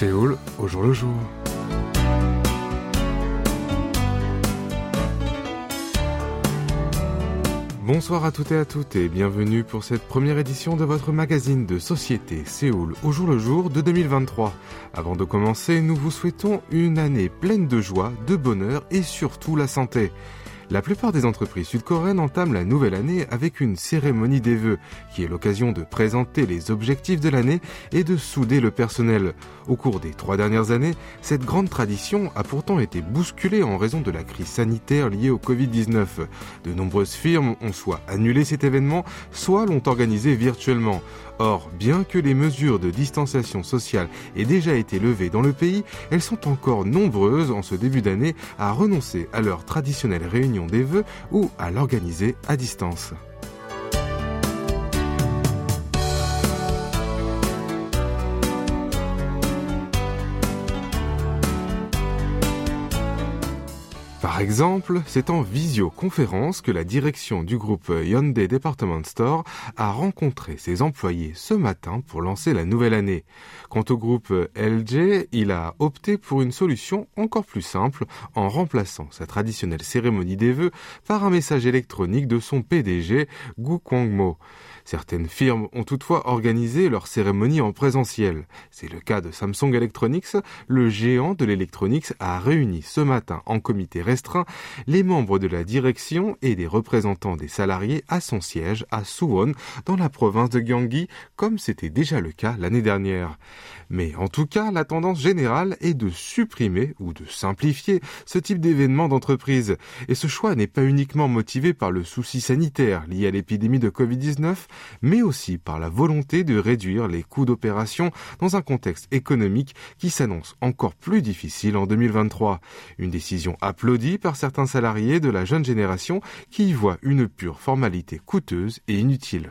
Séoul au jour le jour. Bonsoir à toutes et à toutes et bienvenue pour cette première édition de votre magazine de société Séoul au jour le jour de 2023. Avant de commencer, nous vous souhaitons une année pleine de joie, de bonheur et surtout la santé. La plupart des entreprises sud-coréennes entament la nouvelle année avec une cérémonie des vœux, qui est l'occasion de présenter les objectifs de l'année et de souder le personnel. Au cours des trois dernières années, cette grande tradition a pourtant été bousculée en raison de la crise sanitaire liée au Covid-19. De nombreuses firmes ont soit annulé cet événement, soit l'ont organisé virtuellement. Or, bien que les mesures de distanciation sociale aient déjà été levées dans le pays, elles sont encore nombreuses en ce début d'année à renoncer à leur traditionnelle réunion des vœux ou à l'organiser à distance. Par exemple, c'est en visioconférence que la direction du groupe Hyundai Department Store a rencontré ses employés ce matin pour lancer la nouvelle année. Quant au groupe LG, il a opté pour une solution encore plus simple en remplaçant sa traditionnelle cérémonie des vœux par un message électronique de son PDG, Gu Kwangmo. Certaines firmes ont toutefois organisé leur cérémonie en présentiel. C'est le cas de Samsung Electronics. Le géant de l'électronique a réuni ce matin en comité restreint les membres de la direction et des représentants des salariés à son siège à Suwon dans la province de Gyeonggi comme c'était déjà le cas l'année dernière. Mais en tout cas, la tendance générale est de supprimer ou de simplifier ce type d'événement d'entreprise. Et ce choix n'est pas uniquement motivé par le souci sanitaire lié à l'épidémie de Covid-19, mais aussi par la volonté de réduire les coûts d'opération dans un contexte économique qui s'annonce encore plus difficile en 2023. Une décision applaudie par certains salariés de la jeune génération qui y voient une pure formalité coûteuse et inutile.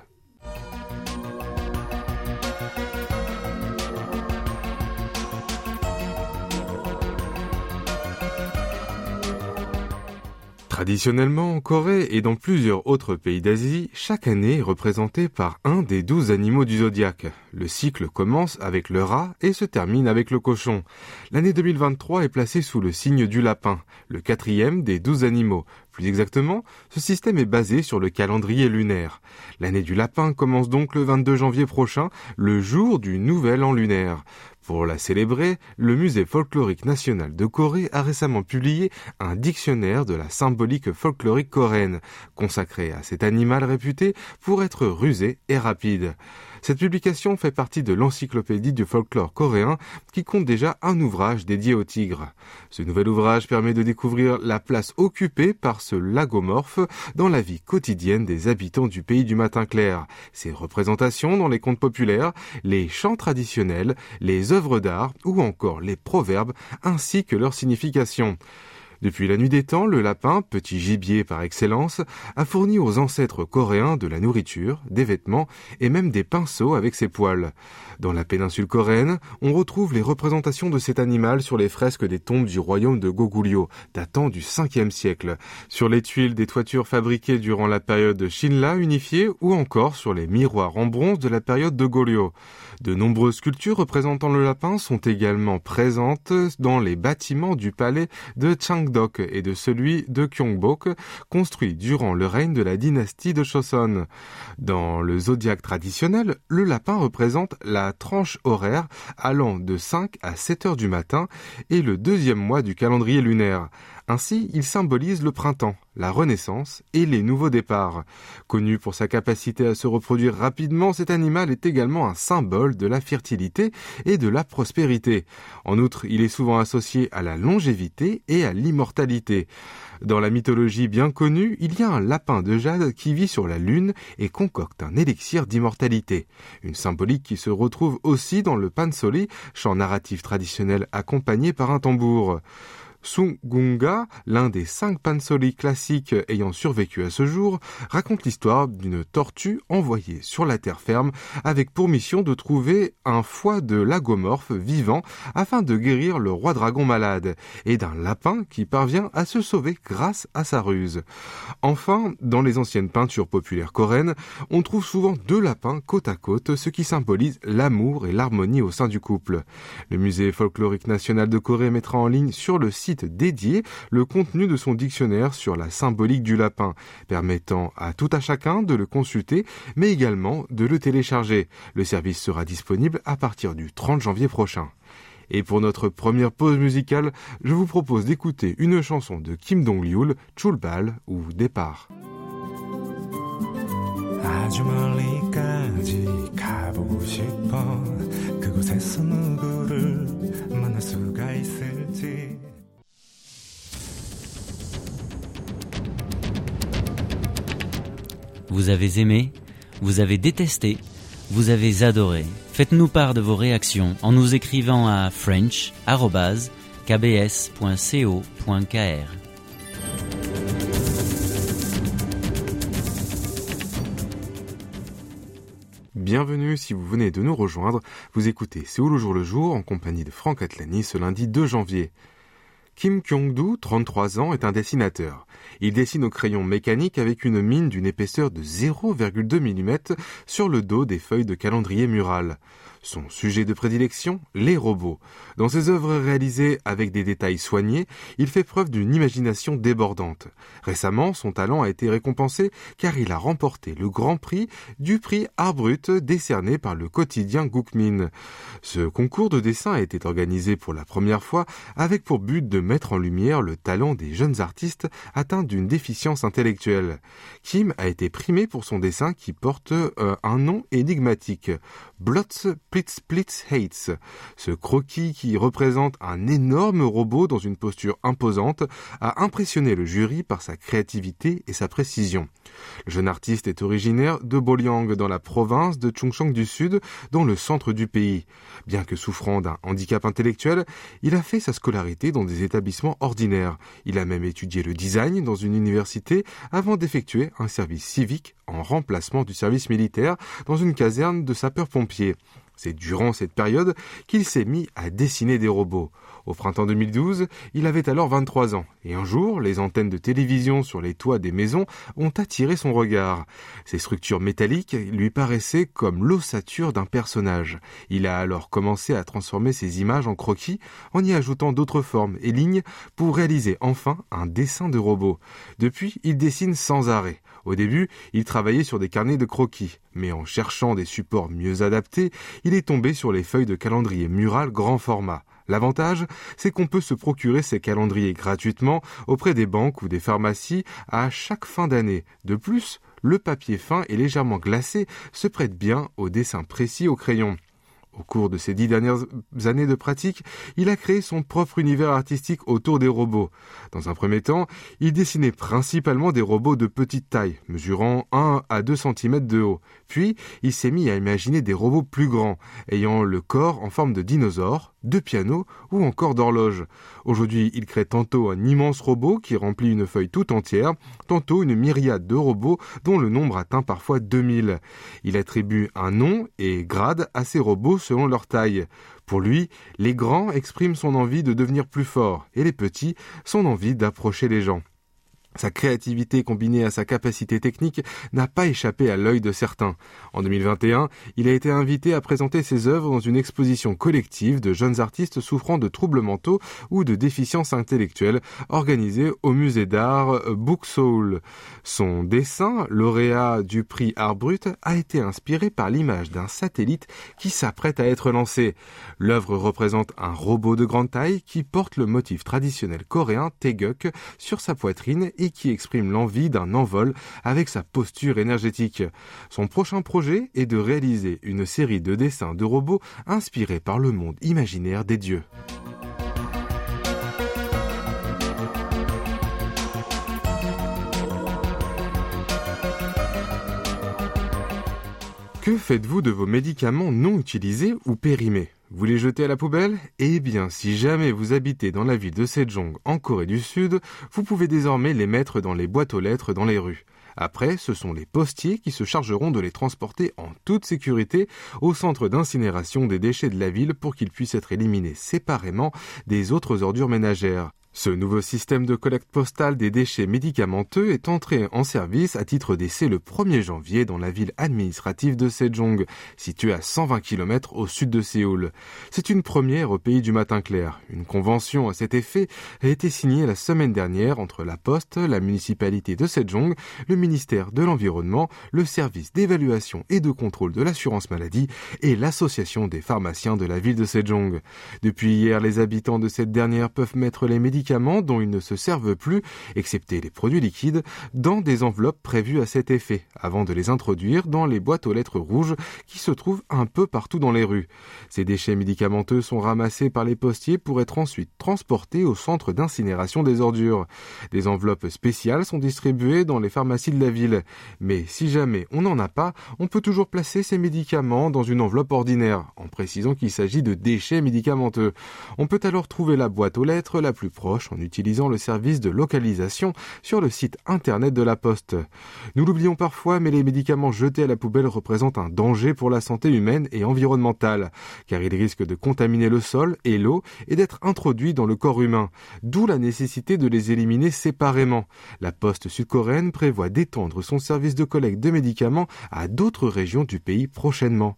Traditionnellement, en Corée et dans plusieurs autres pays d'Asie, chaque année est représentée par un des douze animaux du zodiaque. Le cycle commence avec le rat et se termine avec le cochon. L'année 2023 est placée sous le signe du lapin, le quatrième des douze animaux. Plus exactement, ce système est basé sur le calendrier lunaire. L'année du lapin commence donc le 22 janvier prochain, le jour du nouvel an lunaire. Pour la célébrer, le Musée folklorique national de Corée a récemment publié un dictionnaire de la symbolique folklorique coréenne, consacré à cet animal réputé pour être rusé et rapide. Cette publication fait partie de l'encyclopédie du folklore coréen qui compte déjà un ouvrage dédié au tigre. Ce nouvel ouvrage permet de découvrir la place occupée par ce lagomorphe dans la vie quotidienne des habitants du pays du matin clair, ses représentations dans les contes populaires, les chants traditionnels, les œuvres d'art ou encore les proverbes ainsi que leur signification. Depuis la nuit des temps, le lapin, petit gibier par excellence, a fourni aux ancêtres coréens de la nourriture, des vêtements et même des pinceaux avec ses poils. Dans la péninsule coréenne, on retrouve les représentations de cet animal sur les fresques des tombes du royaume de Goguryeo, datant du 5e siècle, sur les tuiles des toitures fabriquées durant la période Shinla unifiée ou encore sur les miroirs en bronze de la période de Goryeo. De nombreuses sculptures représentant le lapin sont également présentes dans les bâtiments du palais de Et de celui de Gyeongbok, construits durant le règne de la dynastie de Joseon. Dans le zodiaque traditionnel, le lapin représente la tranche horaire allant de 5 à 7 heures du matin et le deuxième mois du calendrier lunaire. Ainsi, il symbolise le printemps, la renaissance et les nouveaux départs. Connu pour sa capacité à se reproduire rapidement, cet animal est également un symbole de la fertilité et de la prospérité. En outre, il est souvent associé à la longévité et à l'immortalité. Dans la mythologie bien connue, il y a un lapin de jade qui vit sur la lune et concocte un élixir d'immortalité. Une symbolique qui se retrouve aussi dans le pansori, chant narratif traditionnel accompagné par un tambour. Sungunga, l'un des cinq pansori classiques ayant survécu à ce jour, raconte l'histoire d'une tortue envoyée sur la terre ferme avec pour mission de trouver un foie de lagomorphe vivant afin de guérir le roi dragon malade et d'un lapin qui parvient à se sauver grâce à sa ruse. Enfin, dans les anciennes peintures populaires coréennes, on trouve souvent deux lapins côte à côte, ce qui symbolise l'amour et l'harmonie au sein du couple. Le musée folklorique national de Corée mettra en ligne sur le site dédié le contenu de son dictionnaire sur la symbolique du lapin, permettant à tout à chacun de le consulter, mais également de le télécharger. Le service sera disponible à partir du 30 janvier prochain. Et pour notre première pause musicale, je vous propose d'écouter une chanson de Kim Dong-lyul, Chulbal ou Départ. Vous avez aimé, vous avez détesté, vous avez adoré. Faites-nous part de vos réactions en nous écrivant à french.kbs.co.kr. Bienvenue si vous venez de nous rejoindre. Vous écoutez Séoul au jour le jour en compagnie de Franck Atlani ce lundi 2 janvier. Kim Kyung-doo, 33 ans, est un dessinateur. Il dessine au crayon mécanique avec une mine d'une épaisseur de 0,2 mm sur le dos des feuilles de calendrier mural. Son sujet de prédilection, les robots. Dans ses œuvres réalisées avec des détails soignés, il fait preuve d'une imagination débordante. Récemment, son talent a été récompensé car il a remporté le grand prix du prix Art Brut décerné par le quotidien Gukmin. Ce concours de dessin a été organisé pour la première fois avec pour but de mettre en lumière le talent des jeunes artistes atteints d'une déficience intellectuelle. Kim a été primé pour son dessin qui porte euh, un nom énigmatique. Blotz Splits Splits Hates. Ce croquis qui représente un énorme robot dans une posture imposante a impressionné le jury par sa créativité et sa précision. Le jeune artiste est originaire de Boliang dans la province de Chungcheong du Sud, dans le centre du pays. Bien que souffrant d'un handicap intellectuel, il a fait sa scolarité dans des établissements ordinaires. Il a même étudié le design dans une université avant d'effectuer un service civique en remplacement du service militaire dans une caserne de sapeurs-pompiers. C'est durant cette période qu'il s'est mis à dessiner des robots. Au printemps 2012, il avait alors 23 ans, et un jour, les antennes de télévision sur les toits des maisons ont attiré son regard. Ces structures métalliques lui paraissaient comme l'ossature d'un personnage. Il a alors commencé à transformer ces images en croquis en y ajoutant d'autres formes et lignes pour réaliser enfin un dessin de robot. Depuis, il dessine sans arrêt. Au début, il travaillait sur des carnets de croquis, mais en cherchant des supports mieux adaptés, il est tombé sur les feuilles de calendrier mural grand format. L'avantage, c'est qu'on peut se procurer ces calendriers gratuitement auprès des banques ou des pharmacies à chaque fin d'année. De plus, le papier fin et légèrement glacé se prête bien au dessin précis au crayon. Au cours de ces dix dernières années de pratique, il a créé son propre univers artistique autour des robots. Dans un premier temps, il dessinait principalement des robots de petite taille, mesurant 1 à 2 cm de haut. Puis, il s'est mis à imaginer des robots plus grands, ayant le corps en forme de dinosaure, de piano ou encore d'horloge. Aujourd'hui, il crée tantôt un immense robot qui remplit une feuille tout entière, tantôt une myriade de robots dont le nombre atteint parfois 2000. Il attribue un nom et grade à ces robots selon leur taille. Pour lui, les grands expriment son envie de devenir plus forts et les petits son envie d'approcher les gens. Sa créativité combinée à sa capacité technique n'a pas échappé à l'œil de certains. En 2021, il a été invité à présenter ses œuvres dans une exposition collective de jeunes artistes souffrant de troubles mentaux ou de déficiences intellectuelles organisée au musée d'art Book Soul. Son dessin, lauréat du prix Art Brut, a été inspiré par l'image d'un satellite qui s'apprête à être lancé. L'œuvre représente un robot de grande taille qui porte le motif traditionnel coréen Taeguk sur sa poitrine et qui exprime l'envie d'un envol avec sa posture énergétique. Son prochain projet est de réaliser une série de dessins de robots inspirés par le monde imaginaire des dieux. Que faites-vous de vos médicaments non utilisés ou périmés? Vous les jetez à la poubelle? Eh bien, si jamais vous habitez dans la ville de Sejong, en Corée du Sud, vous pouvez désormais les mettre dans les boîtes aux lettres dans les rues. Après, ce sont les postiers qui se chargeront de les transporter en toute sécurité au centre d'incinération des déchets de la ville pour qu'ils puissent être éliminés séparément des autres ordures ménagères. Ce nouveau système de collecte postale des déchets médicamenteux est entré en service à titre d'essai le 1er janvier dans la ville administrative de Sejong, située à 120 km au sud de Séoul. C'est une première au pays du matin clair. Une convention à cet effet a été signée la semaine dernière entre la Poste, la municipalité de Sejong, le ministère de l'Environnement, le service d'évaluation et de contrôle de l'assurance maladie et l'association des pharmaciens de la ville de Sejong. Depuis hier, les habitants de cette dernière peuvent mettre les médicaments dont ils ne se servent plus, excepté les produits liquides, dans des enveloppes prévues à cet effet, avant de les introduire dans les boîtes aux lettres rouges qui se trouvent un peu partout dans les rues. Ces déchets médicamenteux sont ramassés par les postiers pour être ensuite transportés au centre d'incinération des ordures. Des enveloppes spéciales sont distribuées dans les pharmacies de la ville. Mais si jamais on n'en a pas, on peut toujours placer ces médicaments dans une enveloppe ordinaire, en précisant qu'il s'agit de déchets médicamenteux. On peut alors trouver la boîte aux lettres la plus proche en utilisant le service de localisation sur le site internet de la Poste. Nous l'oublions parfois, mais les médicaments jetés à la poubelle représentent un danger pour la santé humaine et environnementale, car ils risquent de contaminer le sol et l'eau et d'être introduits dans le corps humain, d'où la nécessité de les éliminer séparément. La Poste sud-coréenne prévoit d'étendre son service de collecte de médicaments à d'autres régions du pays prochainement.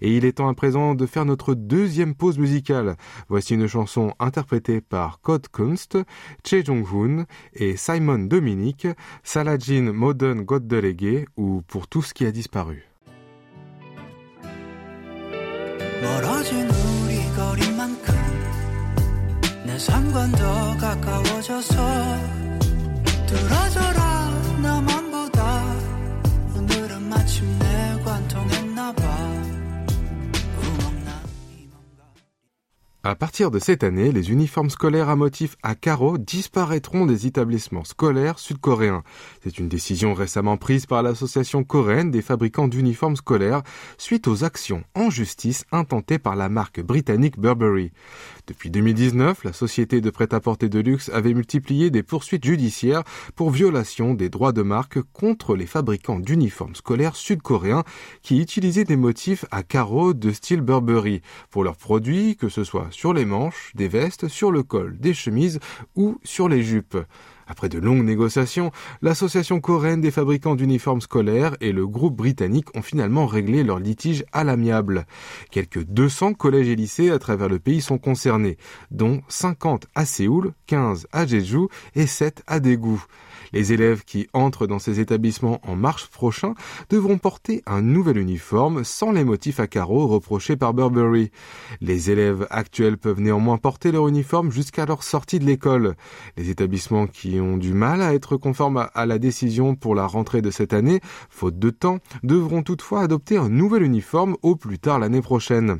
Et il est temps à présent de faire notre deuxième pause musicale. Voici une chanson interprétée par Code Kunst, Che Jong-hoon et Simon Dominique, Salajin Modern God Reggae ou Pour tout ce qui a disparu. À partir de cette année, les uniformes scolaires à motifs à carreaux disparaîtront des établissements scolaires sud-coréens. C'est une décision récemment prise par l'association coréenne des fabricants d'uniformes scolaires suite aux actions en justice intentées par la marque britannique Burberry. Depuis 2019, la société de prêt-à-porter de luxe avait multiplié des poursuites judiciaires pour violation des droits de marque contre les fabricants d'uniformes scolaires sud-coréens qui utilisaient des motifs à carreaux de style Burberry pour leurs produits, que ce soit sur les manches, des vestes, sur le col, des chemises ou sur les jupes. Après de longues négociations, l'association coréenne des fabricants d'uniformes scolaires et le groupe britannique ont finalement réglé leur litige à l'amiable. Quelques 200 collèges et lycées à travers le pays sont concernés, dont 50 à Séoul, 15 à Jeju et 7 à Daegu. Les élèves qui entrent dans ces établissements en mars prochain devront porter un nouvel uniforme sans les motifs à carreaux reprochés par Burberry. Les élèves actuels peuvent néanmoins porter leur uniforme jusqu'à leur sortie de l'école. Les établissements qui ont du mal à être conformes à la décision pour la rentrée de cette année, faute de temps, devront toutefois adopter un nouvel uniforme au plus tard l'année prochaine.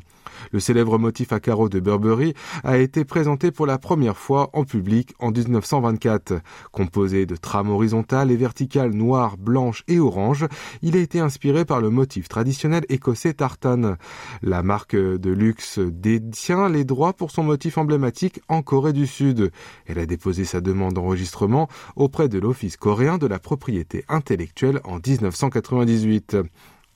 Le célèbre motif à carreaux de Burberry a été présenté pour la première fois en public en 1924. Composé de trames horizontales et verticales noires, blanches et oranges, il a été inspiré par le motif traditionnel écossais tartan. La marque de luxe détient les droits pour son motif emblématique en Corée du Sud. Elle a déposé sa demande d'enregistrement auprès de l'Office coréen de la propriété intellectuelle en 1998.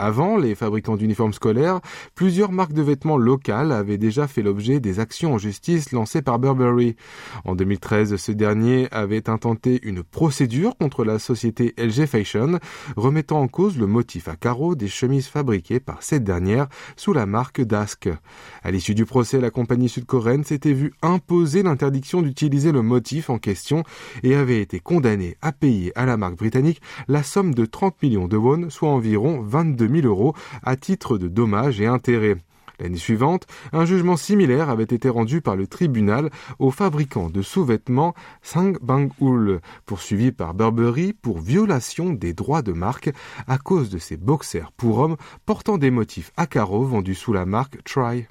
Avant les fabricants d'uniformes scolaires, plusieurs marques de vêtements locales avaient déjà fait l'objet des actions en justice lancées par Burberry. En 2013, ce dernier avait intenté une procédure contre la société LG Fashion, remettant en cause le motif à carreaux des chemises fabriquées par cette dernière sous la marque Dask. À l'issue du procès, la compagnie sud-coréenne s'était vue imposer l'interdiction d'utiliser le motif en question et avait été condamnée à payer à la marque britannique la somme de 30 millions de won, soit environ 22 000 euros à titre de dommages et intérêts. L'année suivante, un jugement similaire avait été rendu par le tribunal au fabricant de sous-vêtements Sang Bang-ul, poursuivi par Burberry pour violation des droits de marque à cause de ses boxers pour hommes portant des motifs à carreaux vendus sous la marque Try.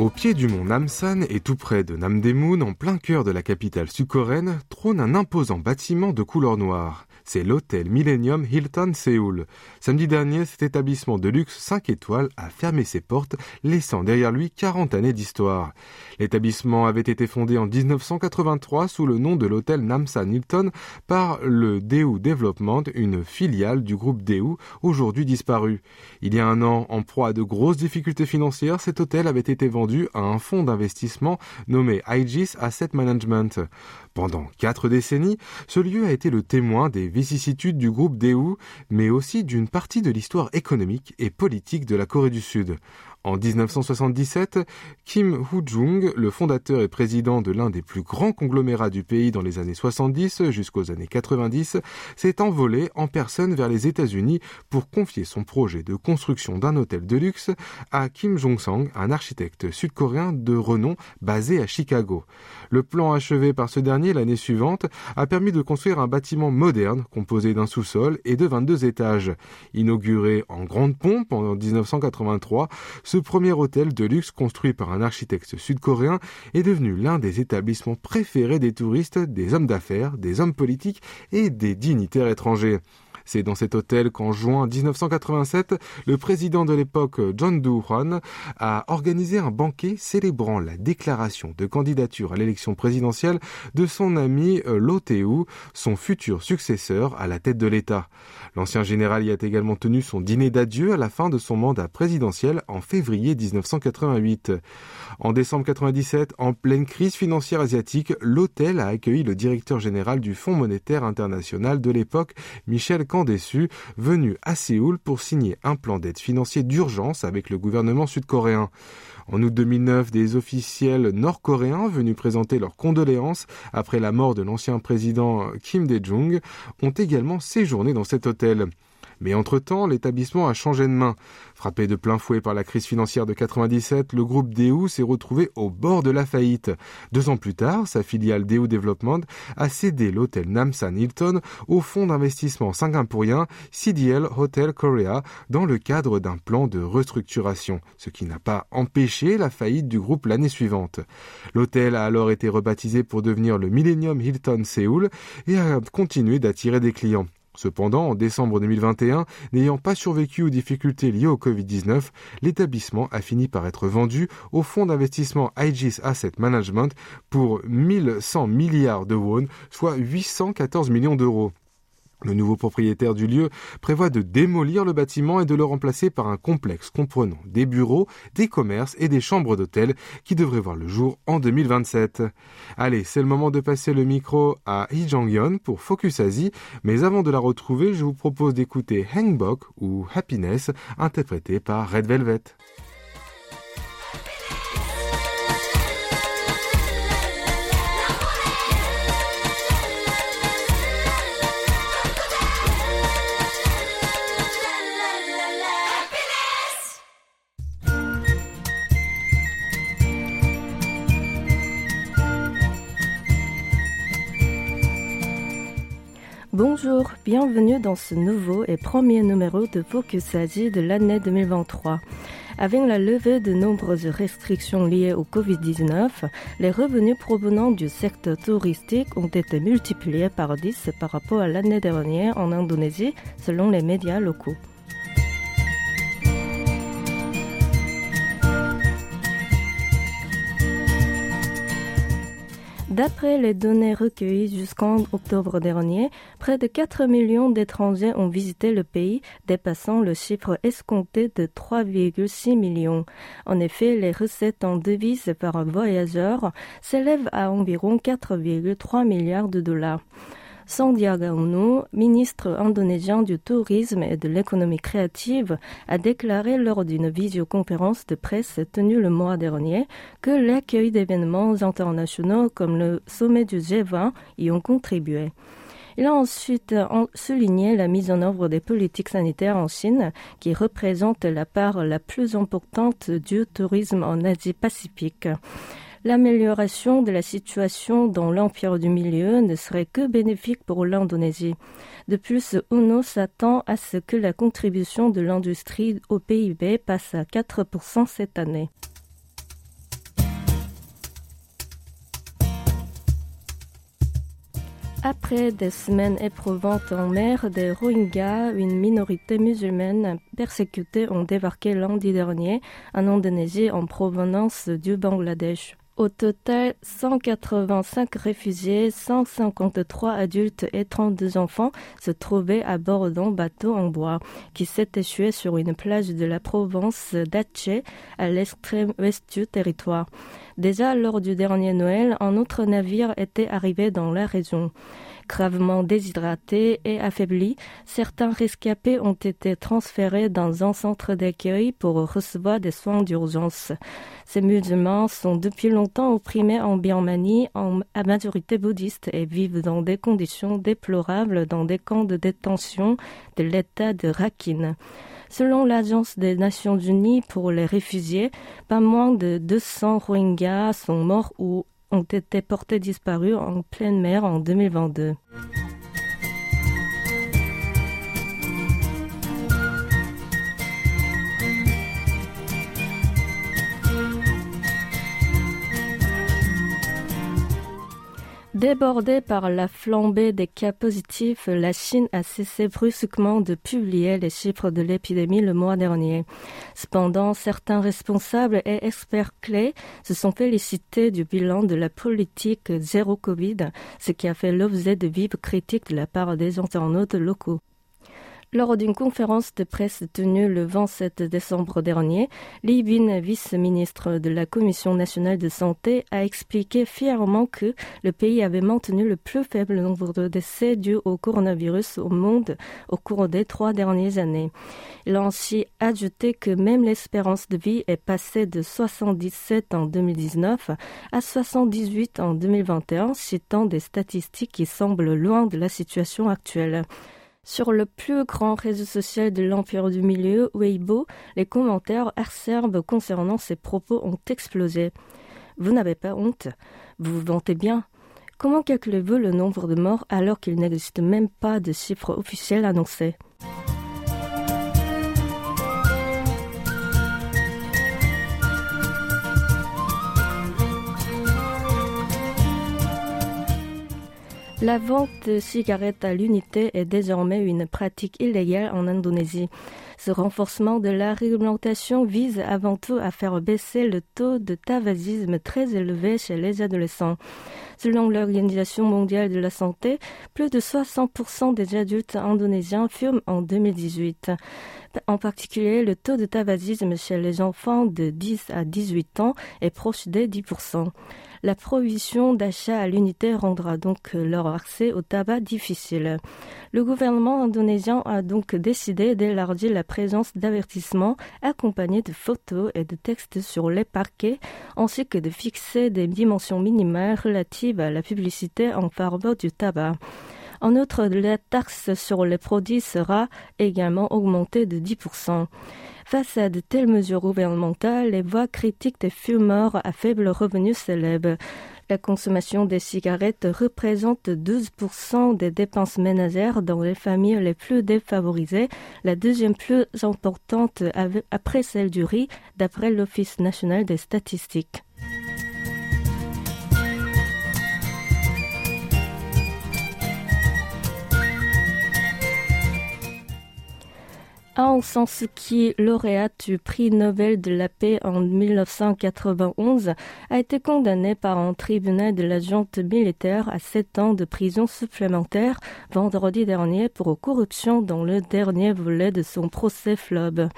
Au pied du mont Namsan et tout près de Namdaemun, en plein cœur de la capitale sud-coréenne, trône un imposant bâtiment de couleur noire c'est l'hôtel Millennium Hilton Séoul. Samedi dernier, cet établissement de luxe 5 étoiles a fermé ses portes, laissant derrière lui 40 années d'histoire. L'établissement avait été fondé en 1983 sous le nom de l'hôtel Namsan Hilton par le Daewoo Development, une filiale du groupe Daewoo, aujourd'hui disparu. Il y a un an, en proie à de grosses difficultés financières, cet hôtel avait été vendu à un fonds d'investissement nommé Aegis Asset Management. Pendant quatre décennies, ce lieu a été le témoin des vicissitudes du groupe Daewoo, mais aussi d'une partie de l'histoire économique et politique de la Corée du Sud. En 1977, Kim Woo-jung, le fondateur et président de l'un des plus grands conglomérats du pays dans les années 70 jusqu'aux années 90, s'est envolé en personne vers les États-Unis pour confier son projet de construction d'un hôtel de luxe à Kim Jong-sang, un architecte sud-coréen de renom basé à Chicago. Le plan achevé par ce dernier l'année suivante a permis de construire un bâtiment moderne composé d'un sous-sol et de 22 étages. Inauguré en grande pompe en 1983, ce premier hôtel de luxe construit par un architecte sud-coréen est devenu l'un des établissements préférés des touristes, des hommes d'affaires, des hommes politiques et des dignitaires étrangers. C'est dans cet hôtel qu'en juin 1987, le président de l'époque, John Doo-hwan, a organisé un banquet célébrant la déclaration de candidature à l'élection présidentielle de son ami euh, Lo Tae-woo, son futur successeur à la tête de l'État. L'ancien général y a également tenu son dîner d'adieu à la fin de son mandat présidentiel en février 1988. En décembre 1997, en pleine crise financière asiatique, l'hôtel a accueilli le directeur général du Fonds monétaire international de l'époque, Michel déçu, venu à Séoul pour signer un plan d'aide financier d'urgence avec le gouvernement sud-coréen. En août 2009, des officiels nord-coréens venus présenter leurs condoléances après la mort de l'ancien président Kim Dae-jung ont également séjourné dans cet hôtel. Mais entre-temps, l'établissement a changé de main. Frappé de plein fouet par la crise financière de 97, le groupe Daewoo s'est retrouvé au bord de la faillite. Deux ans plus tard, sa filiale Daewoo Development a cédé l'hôtel Namsan Hilton au fonds d'investissement singapourien CDL Hotel Korea dans le cadre d'un plan de restructuration, ce qui n'a pas empêché la faillite du groupe l'année suivante. L'hôtel a alors été rebaptisé pour devenir le Millennium Hilton Seoul et a continué d'attirer des clients. Cependant, en décembre 2021, n'ayant pas survécu aux difficultés liées au Covid-19, l'établissement a fini par être vendu au fonds d'investissement Aegis Asset Management pour 1100 milliards de won, soit 814 millions d'euros. Le nouveau propriétaire du lieu prévoit de démolir le bâtiment et de le remplacer par un complexe comprenant des bureaux, des commerces et des chambres d'hôtel qui devrait voir le jour en 2027. Allez, c'est le moment de passer le micro à Hee Jong-yeon pour Focus Asie, mais avant de la retrouver, je vous propose d'écouter Hangbok ou Happiness interprété par Red Velvet. Bonjour, bienvenue dans ce nouveau et premier numéro de Focus Asie de l'année 2023. Avec la levée de nombreuses restrictions liées au Covid-19, les revenus provenant du secteur touristique ont été multipliés par 10 par rapport à l'année dernière en Indonésie, selon les médias locaux. D'après les données recueillies jusqu'en octobre dernier, près de 4 millions d'étrangers ont visité le pays, dépassant le chiffre escompté de 3,6 millions. En effet, les recettes en devises par voyageur s'élèvent à environ 4,3 milliards de dollars. Sandiaga Uno, ministre indonésien du tourisme et de l'économie créative, a déclaré lors d'une visioconférence de presse tenue le mois dernier que l'accueil d'événements internationaux comme le sommet du G20 y ont contribué. Il a ensuite souligné la mise en œuvre des politiques sanitaires en Chine, qui représente la part la plus importante du tourisme en Asie-Pacifique l'amélioration de la situation dans l'Empire du Milieu ne serait que bénéfique pour l'Indonésie. De plus, UNO s'attend à ce que la contribution de l'industrie au PIB passe à 4% cette année. Après des semaines éprouvantes en mer, des Rohingyas, une minorité musulmane persécutée, ont débarqué lundi dernier en Indonésie en provenance du Bangladesh. Au total, 185 réfugiés, 153 adultes et 32 enfants se trouvaient à bord d'un bateau en bois qui s'est échoué sur une plage de la province d'Aceh à l'extrême ouest du territoire. Déjà lors du dernier Noël, un autre navire était arrivé dans la région. Gravement déshydratés et affaiblis, certains rescapés ont été transférés dans un centre d'accueil pour recevoir des soins d'urgence. Ces musulmans sont depuis longtemps opprimés en Birmanie à majorité bouddhiste et vivent dans des conditions déplorables dans des camps de détention de l'État de Rakhine. Selon l'Agence des Nations Unies pour les réfugiés, pas moins de 200 Rohingyas sont morts ou ont été portés disparus en pleine mer en 2022. Débordée par la flambée des cas positifs, la Chine a cessé brusquement de publier les chiffres de l'épidémie le mois dernier. Cependant, certains responsables et experts clés se sont félicités du bilan de la politique zéro Covid, ce qui a fait l'objet de vives critiques de la part des internautes locaux. Lors d'une conférence de presse tenue le 27 décembre dernier, Li Bin, vice-ministre de la Commission nationale de santé, a expliqué fièrement que le pays avait maintenu le plus faible nombre de décès dus au coronavirus au monde au cours des trois dernières années. Il a ainsi ajouté que même l'espérance de vie est passée de 77 en 2019 à 78 en 2021, citant des statistiques qui semblent loin de la situation actuelle. Sur le plus grand réseau social de l'Empire du Milieu, Weibo, les commentaires acerbes concernant ces propos ont explosé. Vous n'avez pas honte? Vous vous vantez bien? Comment calculez-vous le nombre de morts alors qu'il n'existe même pas de chiffres officiels annoncés La vente de cigarettes à l'unité est désormais une pratique illégale en Indonésie. Ce renforcement de la réglementation vise avant tout à faire baisser le taux de tabagisme très élevé chez les adolescents. Selon l'Organisation mondiale de la santé, plus de 60% des adultes indonésiens fument en 2018. En particulier, le taux de tabagisme chez les enfants de 10 à 18 ans est proche des 10%. La prohibition d'achat à l'unité rendra donc leur accès au tabac difficile. Le gouvernement indonésien a donc décidé d'élargir la présence d'avertissements accompagnés de photos et de textes sur les parquets, ainsi que de fixer des dimensions minimales relatives à la publicité en faveur du tabac. En outre, la taxe sur les produits sera également augmentée de 10%. Face à de telles mesures gouvernementales, les voix critiques des fumeurs à faible revenu s'élèvent. La consommation des cigarettes représente 12% des dépenses ménagères dans les familles les plus défavorisées, la deuxième plus importante après celle du riz, d'après l'Office national des statistiques. Aung San Suu Kyi, du prix Nobel de la paix en 1991, a été condamnée par un tribunal de la militaire à sept ans de prison supplémentaire vendredi dernier pour corruption dans le dernier volet de son procès FLOB.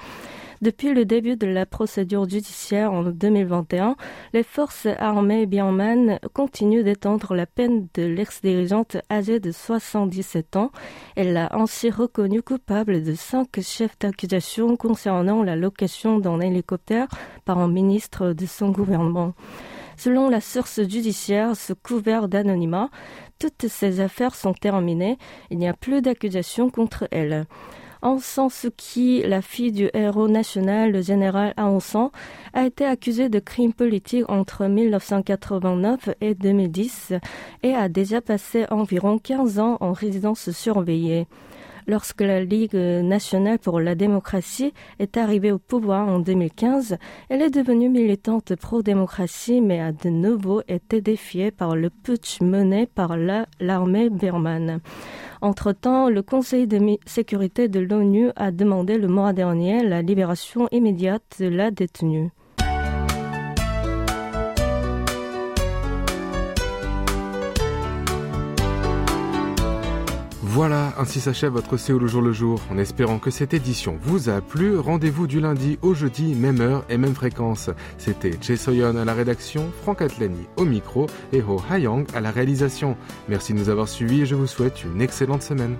Depuis le début de la procédure judiciaire en 2021, les forces armées birmanes continuent d'étendre la peine de l'ex-dirigeante âgée de 77 ans. Elle l'a ainsi reconnue coupable de cinq chefs d'accusation concernant la location d'un hélicoptère par un ministre de son gouvernement. Selon la source judiciaire, sous couvert d'anonymat, toutes ces affaires sont terminées. Il n'y a plus d'accusations contre elle. Aung San Suu Kyi, la fille du héros national, le général Aung San, a été accusée de crimes politiques entre 1989 et 2010 et a déjà passé environ 15 ans en résidence surveillée. Lorsque la Ligue nationale pour la démocratie est arrivée au pouvoir en 2015, elle est devenue militante pro-démocratie mais a de nouveau été défiée par le putsch mené par l'armée birmane. Entre-temps, le Conseil de sécurité de l'ONU a demandé le mois dernier la libération immédiate de la détenue. Voilà, ainsi s'achève votre CO le jour le jour. En espérant que cette édition vous a plu, rendez-vous du lundi au jeudi, même heure et même fréquence. C'était Che Soyon à la rédaction, Franck Atlani au micro et Ho Hayang à la réalisation. Merci de nous avoir suivis et je vous souhaite une excellente semaine.